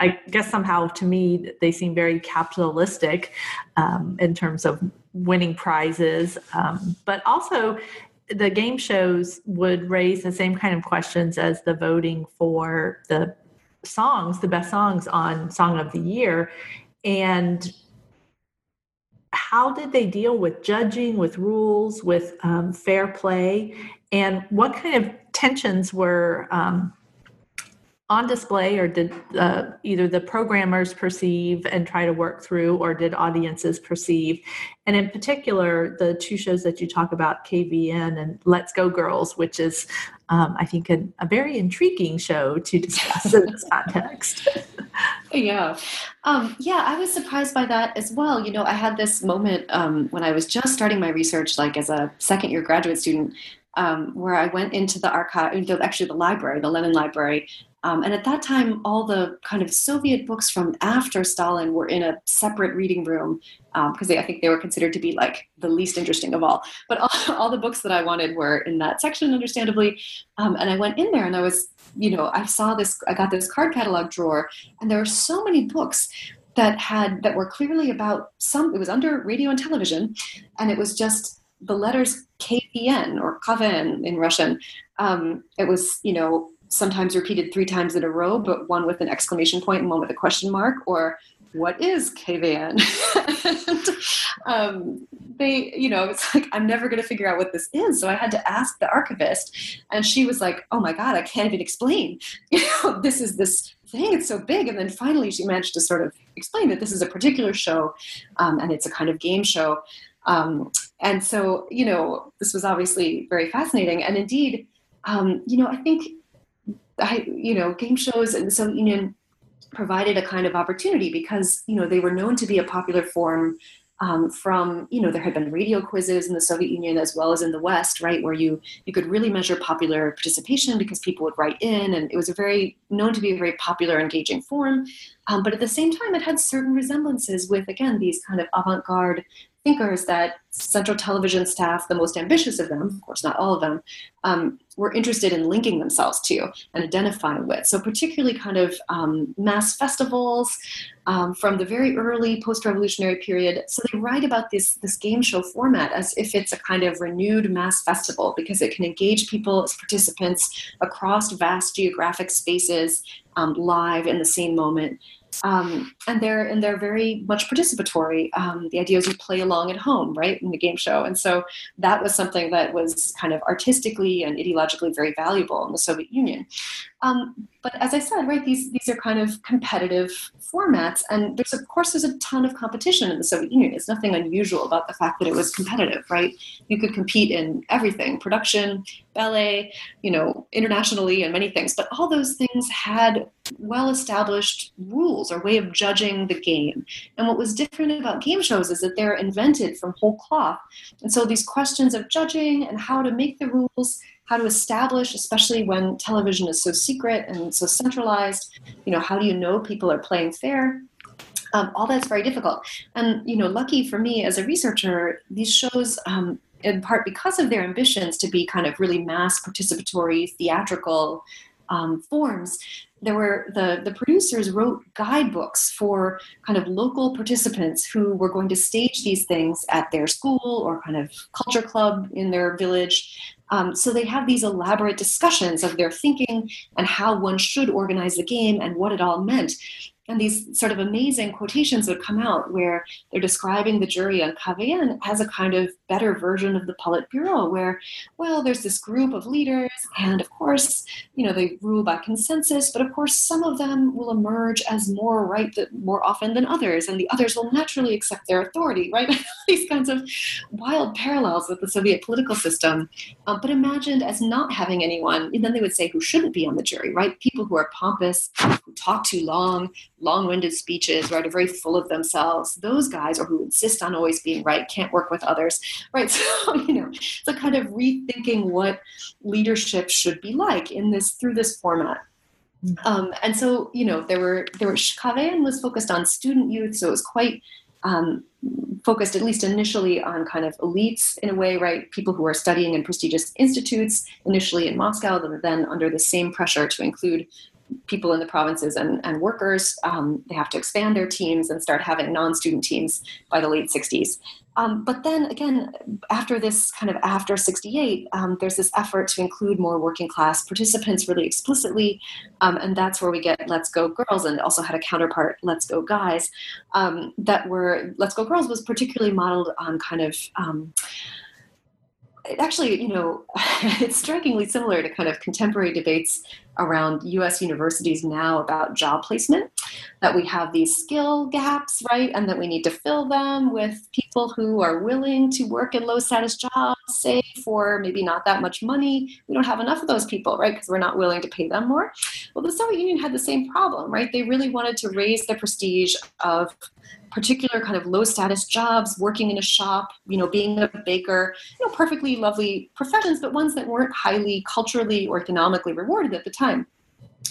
A: I guess somehow to me they seem very capitalistic um, in terms of winning prizes, um, but also the game shows would raise the same kind of questions as the voting for the songs, the best songs on Song of the Year. And how did they deal with judging, with rules, with um, fair play, and what kind of tensions were um, on display, or did uh, either the programmers perceive and try to work through, or did audiences perceive? And in particular, the two shows that you talk about, KVN and Let's Go Girls, which is, um, I think, a, a, very intriguing show to discuss in this context.
B: yeah. Um, yeah, I was surprised by that as well. You know, I had this moment um, when I was just starting my research, like as a second year graduate student, um, where I went into the archive, actually the library, the Lenin Library. Um, and at that time, all the kind of Soviet books from after Stalin were in a separate reading room because um, I think they were considered to be like the least interesting of all. But all, all the books that I wanted were in that section, understandably. Um, and I went in there and I was you know, I saw this, I got this card catalog drawer, and there were so many books that had that were clearly about some. It was under radio and television, and it was just the letters KVN or KVN in Russian. Um, it was, you know, sometimes repeated three times in a row, but one with an exclamation point and one with a question mark, or what is KVN? and, um, they, you know, it's like, I'm never going to figure out what this is. So I had to ask the archivist. And she was like, oh my God, I can't even explain. You know, this is this thing, it's so big. And then finally she managed to sort of explain that this is a particular show um, and it's a kind of game show. Um, and so, you know, this was obviously very fascinating. And indeed, um, you know, I think, I, you know, game shows and the Soviet Union provided a kind of opportunity because you know they were known to be a popular form um, from you know there had been radio quizzes in the Soviet Union as well as in the West, right, where you you could really measure popular participation because people would write in, and it was a very known to be a very popular, engaging form. Um, but at the same time, it had certain resemblances with, again, these kind of avant garde thinkers that Central Television staff, the most ambitious of them, of course, not all of them, um, were interested in linking themselves to and identifying with. So, particularly kind of um, mass festivals um, from the very early post revolutionary period. So, they write about this, this game show format as if it's a kind of renewed mass festival because it can engage people as participants across vast geographic spaces um, live in the same moment. Um, and they're and they're very much participatory. Um, the idea is you play along at home, right, in the game show, and so that was something that was kind of artistically and ideologically very valuable in the Soviet Union. Um, but as I said, right, these these are kind of competitive formats, and there's of course there's a ton of competition in the Soviet Union. It's nothing unusual about the fact that it was competitive, right? You could compete in everything, production, ballet, you know, internationally, and many things. But all those things had well-established rules or way of judging the game. And what was different about game shows is that they're invented from whole cloth, and so these questions of judging and how to make the rules how to establish, especially when television is so secret and so centralized, you know, how do you know people are playing fair? Um, all that's very difficult. And, you know, lucky for me as a researcher, these shows, um, in part because of their ambitions to be kind of really mass participatory theatrical um, forms, there were the the producers wrote guidebooks for kind of local participants who were going to stage these things at their school or kind of culture club in their village. Um, so they have these elaborate discussions of their thinking and how one should organize the game and what it all meant and these sort of amazing quotations would come out where they're describing the jury on KVN as a kind of better version of the Politburo, where, well, there's this group of leaders, and of course, you know, they rule by consensus, but of course, some of them will emerge as more right more often than others, and the others will naturally accept their authority, right? these kinds of wild parallels with the Soviet political system, um, but imagined as not having anyone, and then they would say who shouldn't be on the jury, right? People who are pompous, who talk too long, long-winded speeches, right, are very full of themselves. Those guys, or who insist on always being right, can't work with others, right? So you know, it's a kind of rethinking what leadership should be like in this through this format. Mm-hmm. Um, and so you know, there were there were KVN was focused on student youth, so it was quite um, focused, at least initially, on kind of elites in a way, right? People who are studying in prestigious institutes, initially in Moscow, that are then under the same pressure to include people in the provinces and, and workers. Um, they have to expand their teams and start having non student teams by the late 60s. Um, but then again, after this kind of after 68, um, there's this effort to include more working class participants really explicitly. Um, and that's where we get Let's Go Girls and also had a counterpart, Let's Go Guys, um, that were, Let's Go Girls was particularly modeled on kind of um, actually, you know, it's strikingly similar to kind of contemporary debates around US universities now about job placement, that we have these skill gaps, right? And that we need to fill them with people who are willing to work in low status jobs, say for maybe not that much money. We don't have enough of those people, right? Because we're not willing to pay them more. Well, the Soviet Union had the same problem, right? They really wanted to raise the prestige of particular kind of low status jobs, working in a shop, you know, being a baker, you know, perfectly lovely professions, but ones that weren't highly culturally or economically rewarded at the time.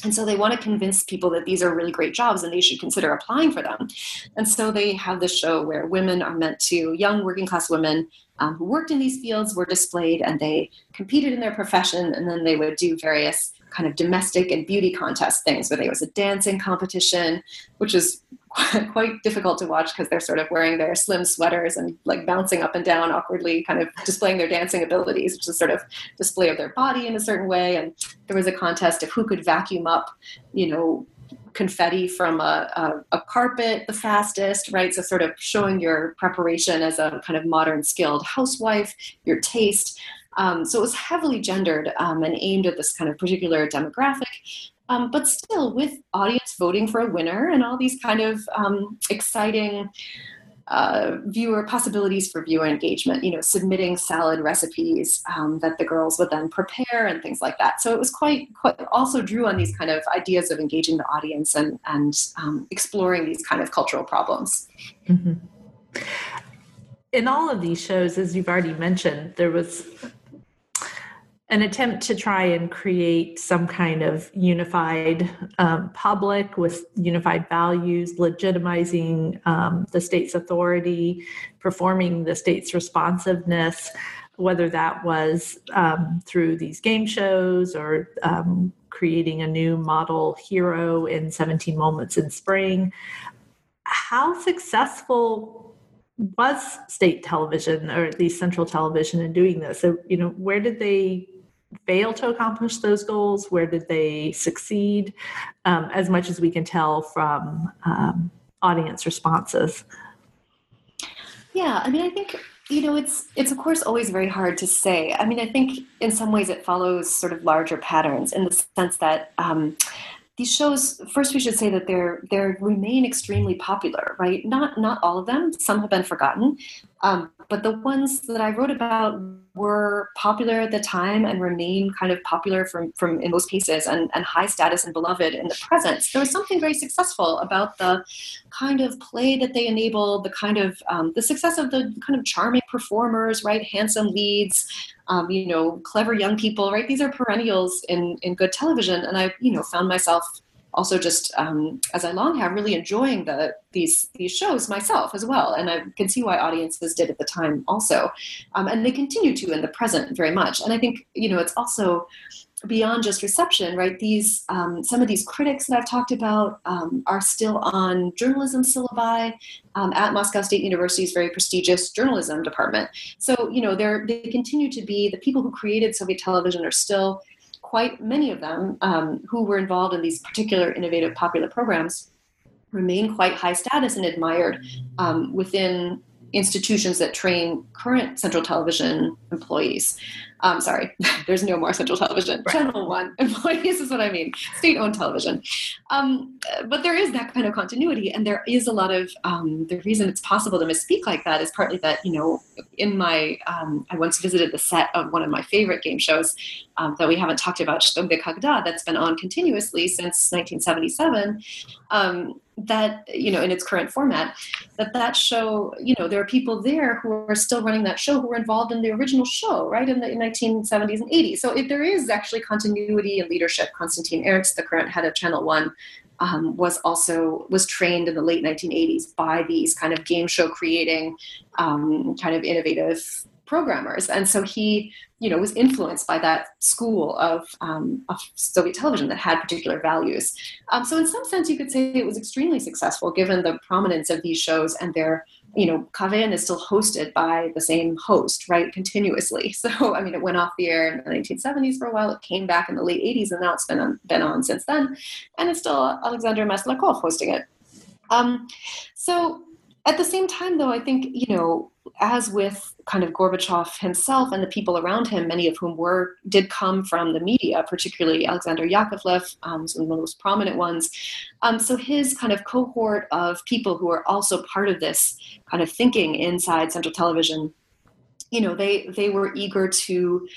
B: And so they want to convince people that these are really great jobs and they should consider applying for them. And so they have this show where women are meant to, young working class women um, who worked in these fields were displayed and they competed in their profession and then they would do various kind of domestic and beauty contest things where there was a dancing competition, which is quite difficult to watch because they're sort of wearing their slim sweaters and like bouncing up and down awkwardly, kind of displaying their dancing abilities, which is sort of display of their body in a certain way. And there was a contest of who could vacuum up, you know, confetti from a, a, a, carpet the fastest, right? So, sort of showing your preparation as a kind of modern skilled housewife, your taste. Um, so, it was heavily gendered um, and aimed at this kind of particular demographic um, but still with audience voting for a winner and all these kind of um, exciting uh, viewer possibilities for viewer engagement, you know, submitting salad recipes um, that the girls would then prepare and things like that. So it was quite, quite also drew on these kind of ideas of engaging the audience and, and um, exploring these kind of cultural problems. Mm-hmm.
A: In all of these shows, as you've already mentioned, there was an attempt to try and create some kind of unified um, public with unified values, legitimizing um, the state's authority, performing the state's responsiveness, whether that was um, through these game shows or um, creating a new model hero in 17 Moments in Spring. How successful was state television or at least central television in doing this? So, you know, where did they fail to accomplish those goals? Where did they succeed? Um, as much as we can tell from um, audience responses.
B: Yeah, I mean, I think you know it's it's of course always very hard to say. I mean, I think in some ways it follows sort of larger patterns in the sense that. Um, these shows first we should say that they're they remain extremely popular right not not all of them some have been forgotten um, but the ones that I wrote about were popular at the time and remain kind of popular from, from in most cases and, and high status and beloved in the present. There was something very successful about the kind of play that they enabled, the kind of um, the success of the kind of charming performers, right? Handsome leads, um, you know, clever young people, right? These are perennials in in good television, and I, you know, found myself also just um, as I long have really enjoying the these these shows myself as well, and I can see why audiences did at the time also, um, and they continue to in the present very much. And I think you know it's also beyond just reception, right? These um, some of these critics that I've talked about um, are still on journalism syllabi um, at Moscow State University's very prestigious journalism department. So you know they're they continue to be the people who created Soviet television are still quite many of them um, who were involved in these particular innovative popular programs remain quite high status and admired um, within institutions that train current central television employees um, sorry, there's no more central television. Channel One employees is what I mean. State-owned television. Um, but there is that kind of continuity, and there is a lot of um, the reason it's possible to misspeak like that is partly that you know, in my um, I once visited the set of one of my favorite game shows um, that we haven't talked about, Chto Gde Kogda, that's been on continuously since 1977. Um, that you know in its current format that that show you know there are people there who are still running that show who were involved in the original show right in the 1970s and 80s so if there is actually continuity and leadership. Konstantin ernst the current head of channel one um, was also was trained in the late 1980s by these kind of game show creating um, kind of innovative programmers. And so he you know was influenced by that school of, um, of soviet television that had particular values. Um, so in some sense you could say it was extremely successful given the prominence of these shows and their you know KVN is still hosted by the same host right continuously. So i mean it went off the air in the 1970s for a while. It came back in the late 80s and now it's been on, been on since then. And it's still Alexander Maslyakov hosting it. Um, so at the same time though i think you know as with kind of Gorbachev himself and the people around him, many of whom were did come from the media, particularly Alexander Yakovlev, um, one of the most prominent ones. Um, so his kind of cohort of people who are also part of this kind of thinking inside Central Television you know they they were eager to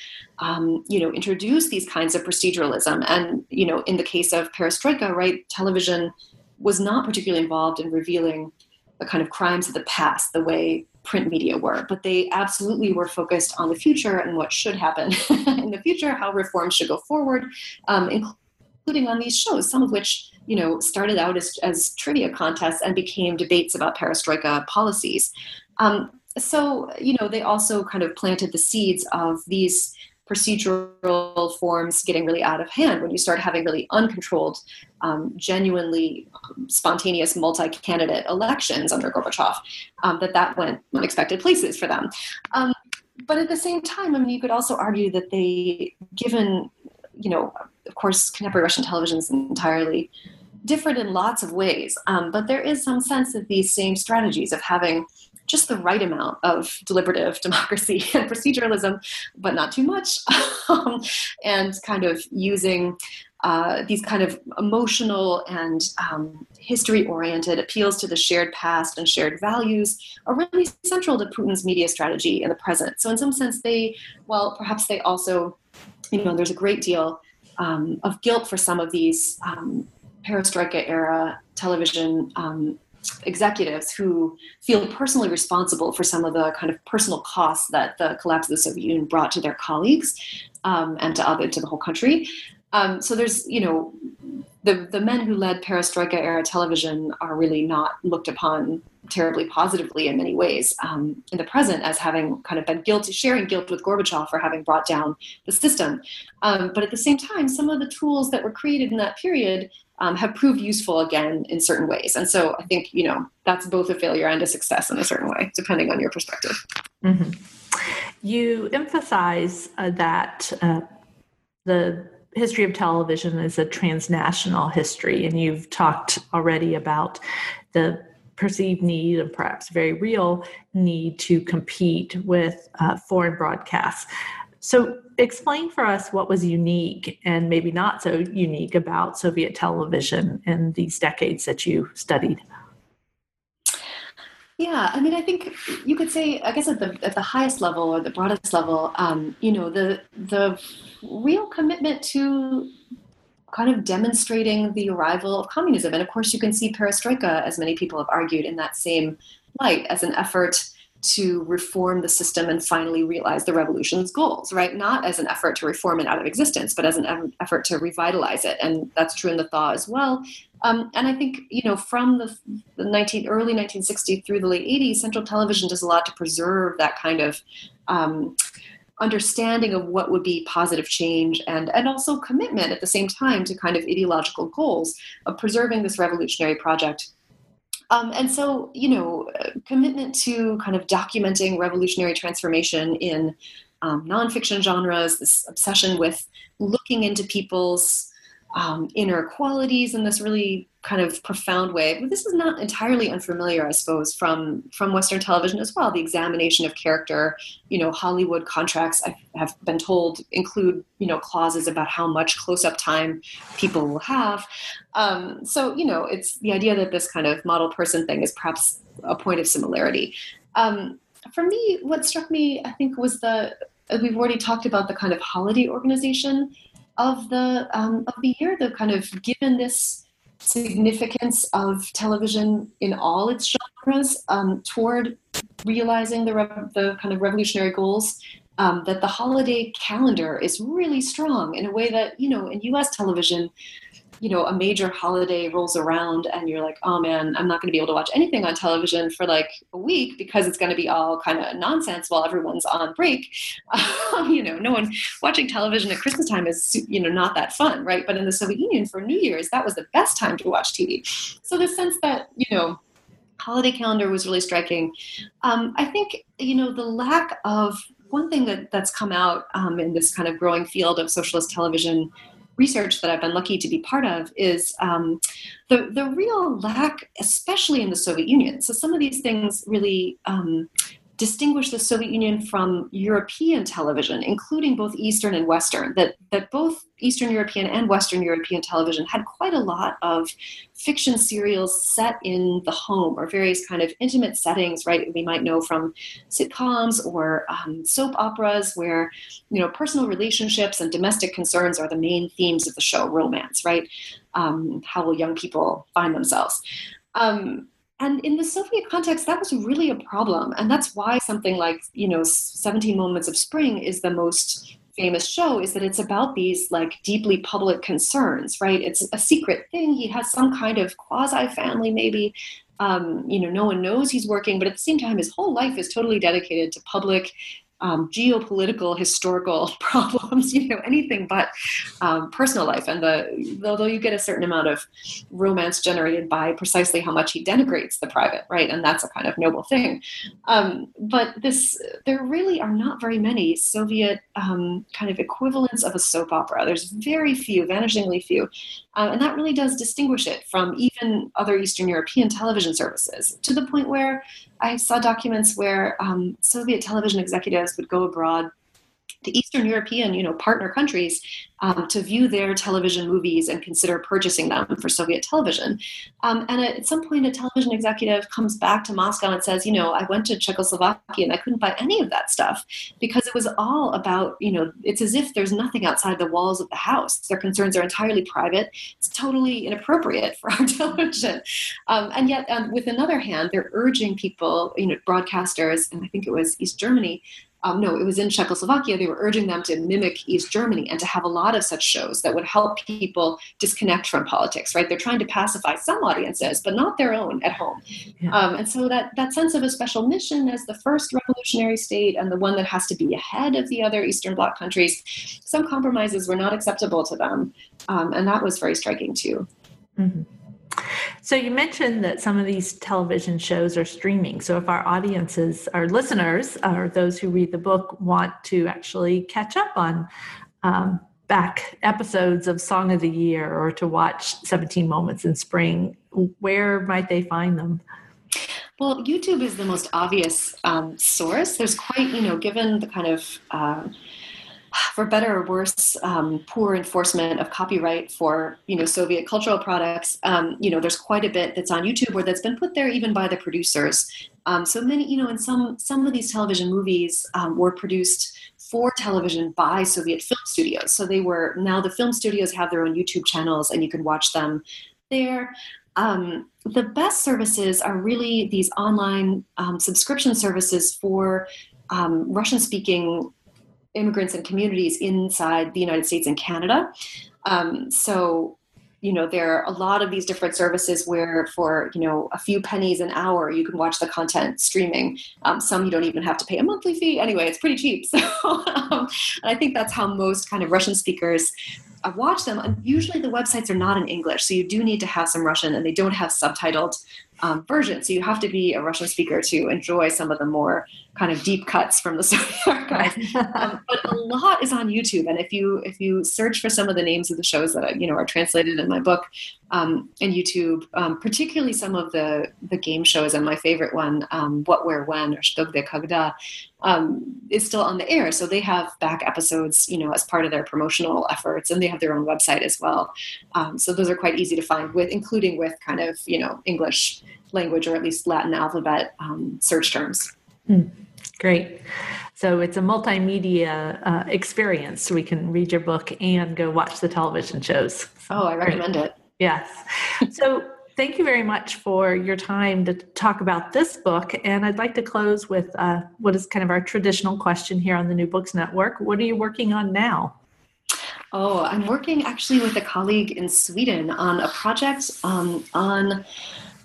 B: um, you know introduce these kinds of proceduralism and you know in the case of perestroika right television was not particularly involved in revealing the kind of crimes of the past the way print media were, but they absolutely were focused on the future and what should happen in the future, how reforms should go forward, um, including on these shows, some of which you know started out as, as trivia contests and became debates about perestroika policies. Um, so you know they also kind of planted the seeds of these procedural forms getting really out of hand when you start having really uncontrolled, um, genuinely spontaneous multi-candidate elections under Gorbachev, um, that that went unexpected places for them. Um, but at the same time, I mean, you could also argue that they, given, you know, of course, contemporary Russian television is entirely different in lots of ways, um, but there is some sense of these same strategies of having just the right amount of deliberative democracy and proceduralism, but not too much, um, and kind of using uh, these kind of emotional and um, history oriented appeals to the shared past and shared values are really central to Putin's media strategy in the present. So, in some sense, they, well, perhaps they also, you know, there's a great deal um, of guilt for some of these um, perestroika era television um, executives who feel personally responsible for some of the kind of personal costs that the collapse of the Soviet Union brought to their colleagues um, and to other to the whole country. Um, so there's you know the the men who led perestroika era television are really not looked upon terribly positively in many ways um, in the present as having kind of been guilty, sharing guilt with Gorbachev for having brought down the system. Um, but at the same time, some of the tools that were created in that period um, have proved useful again in certain ways. And so I think, you know, that's both a failure and a success in a certain way, depending on your perspective.
A: Mm-hmm. You emphasize uh, that uh, the history of television is a transnational history, and you've talked already about the perceived need and perhaps very real need to compete with uh, foreign broadcasts. So, explain for us what was unique and maybe not so unique about Soviet television in these decades that you studied.
B: Yeah, I mean, I think you could say, I guess, at the at the highest level or the broadest level, um, you know, the the real commitment to kind of demonstrating the arrival of communism, and of course, you can see perestroika, as many people have argued, in that same light as an effort to reform the system and finally realize the revolution's goals, right? Not as an effort to reform it out of existence, but as an effort to revitalize it. And that's true in the thaw as well. Um, and I think, you know, from the, the 19, early 1960s through the late 80s, Central Television does a lot to preserve that kind of um, understanding of what would be positive change and, and also commitment at the same time to kind of ideological goals of preserving this revolutionary project um, and so, you know, commitment to kind of documenting revolutionary transformation in um, nonfiction genres, this obsession with looking into people's um, inner qualities in this really kind of profound way. But this is not entirely unfamiliar, I suppose, from from Western television as well. The examination of character, you know, Hollywood contracts I have been told include you know clauses about how much close-up time people will have. Um, so you know, it's the idea that this kind of model person thing is perhaps a point of similarity. Um, for me, what struck me, I think, was the we've already talked about the kind of holiday organization of the um, of the year. though, kind of given this significance of television in all its genres um, toward realizing the the kind of revolutionary goals. Um, that the holiday calendar is really strong in a way that you know in U.S. television you know a major holiday rolls around and you're like oh man i'm not going to be able to watch anything on television for like a week because it's going to be all kind of nonsense while everyone's on break. You know no one watching television at christmas time is you know not that fun right? But in the soviet union for new year's that was the best time to watch tv so the sense that you know holiday calendar was really striking um, i think you know the lack of one thing that, that's come out um, in this kind of growing field of socialist television research that I've been lucky to be part of is um, the the real lack, especially in the Soviet Union. So some of these things really um, distinguish the Soviet Union from European television, including both Eastern and Western, that, that both Eastern European and Western European television had quite a lot of fiction serials set in the home or various kind of intimate settings, right? We might know from sitcoms or um, soap operas where, you know, personal relationships and domestic concerns are the main themes of the show, romance, right? Um, how will young people find themselves? Um, and in the Soviet context, that was really a problem. And that's why something like, you know, 17 Moments of Spring is the most famous show is that it's about these like deeply public concerns, right? It's a secret thing. He has some kind of quasi family, maybe. Um, you know, no one knows he's working, but at the same time, his whole life is totally dedicated to public um, geopolitical, historical problems, you know, anything but um, personal life. And the although you get a certain amount of romance generated by precisely how much he denigrates the private, right? And that's a kind of noble thing. Um, but this, there really are not very many Soviet um, kind of equivalents of a soap opera. There's very few, vanishingly few, uh, and that really does distinguish it from even other Eastern European television services. To the point where I saw documents where um, Soviet television executives would go abroad Eastern European, you know, partner countries um, to view their television movies and consider purchasing them for Soviet television. Um, and at some point, a television executive comes back to Moscow and says, you know, I went to Czechoslovakia and I couldn't buy any of that stuff because it was all about, you know, it's as if there's nothing outside the walls of the house. Their concerns are entirely private. It's totally inappropriate for our television. Um, and yet, um, with another hand, they're urging people, you know, broadcasters, and I think it was East Germany, um, no, it was in Czechoslovakia. They were urging them to mimic East Germany and to have a lot of such shows that would help people disconnect from politics. Right? They're trying to pacify some audiences, but not their own at home. Yeah. Um, and so that that sense of a special mission as the first revolutionary state and the one that has to be ahead of the other Eastern Bloc countries, some compromises were not acceptable to them, um, and that was very striking too. Mm-hmm.
A: So you mentioned that some of these television shows are streaming. So if our audiences, our listeners, or those who read the book want to actually catch up on um, back episodes of Song of the Year or to watch 17 Moments in Spring, where might they find them?
B: Well, YouTube is the most obvious um, source. There's quite, you know, given the kind of uh, for better or worse, um, poor enforcement of copyright for you know Soviet cultural products. Um, you know, there's quite a bit that's on YouTube or that's been put there even by the producers. Um, so many, you know, in some some of these television movies um, were produced for television by Soviet film studios. So they were now the film studios have their own YouTube channels, and you can watch them there. Um, the best services are really these online um, subscription services for um, Russian speaking immigrants and communities inside the United States and Canada. Um, so, you know, there are a lot of these different services where, for you know, a few pennies an hour, you can watch the content streaming. Um, some you don't even have to pay a monthly fee. Anyway, it's pretty cheap. So, um, and I think that's how most kind of Russian speakers uh, watch them. And usually, the websites are not in English, so you do need to have some Russian, and they don't have subtitled um, version. So you have to be a Russian speaker to enjoy some of the more kind of deep cuts from the Soviet archive. Um, but a lot is on YouTube, and if you if you search for some of the names of the shows that you know are translated in my book um, in YouTube, um, particularly some of the the game shows, and my favorite one, um, What Where When or Chto Gde Kogda, um, is still on the air. So they have back episodes, you know, as part of their promotional efforts, and they have their own website as well. Um, so those are quite easy to find with, including with kind of you know English language or at least Latin alphabet um, search terms. Mm,
A: great. So it's a multimedia uh, experience. So we can read your book and go watch the television shows.
B: Oh, I recommend great. it.
A: Yes. So thank you very much for your time to talk about this book. And I'd like to close with uh, what is kind of our traditional question here on the New Books Network. What are you working on now?
B: Oh, I'm working actually with a colleague in Sweden on a project um, on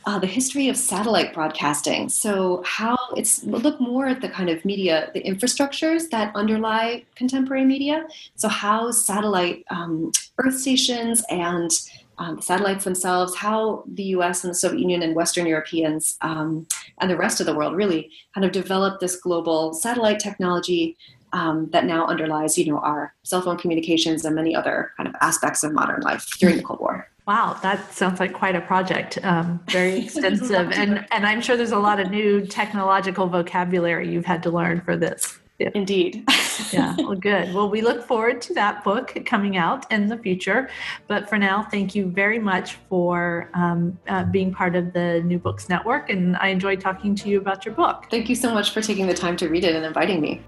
B: uh, the history of satellite broadcasting. So, how it's look more at the kind of media, the infrastructures that underlie contemporary media. So, how satellite um, earth stations and um, satellites themselves, how the US and the Soviet Union and Western Europeans um, and the rest of the world really kind of developed this global satellite technology um, that now underlies, you know, our cell phone communications and many other kind of aspects of modern life during the Cold War.
A: Wow, that sounds like quite a project. Um, very extensive, and and I'm sure there's a lot of new technological vocabulary you've had to learn for this.
B: Yeah. Indeed.
A: yeah. Well, good. Well, we look forward to that book coming out in the future. But for now, thank you very much for um, uh, being part of the New Books Network. And I enjoyed talking to you about your book.
B: Thank you so much for taking the time to read it and inviting me.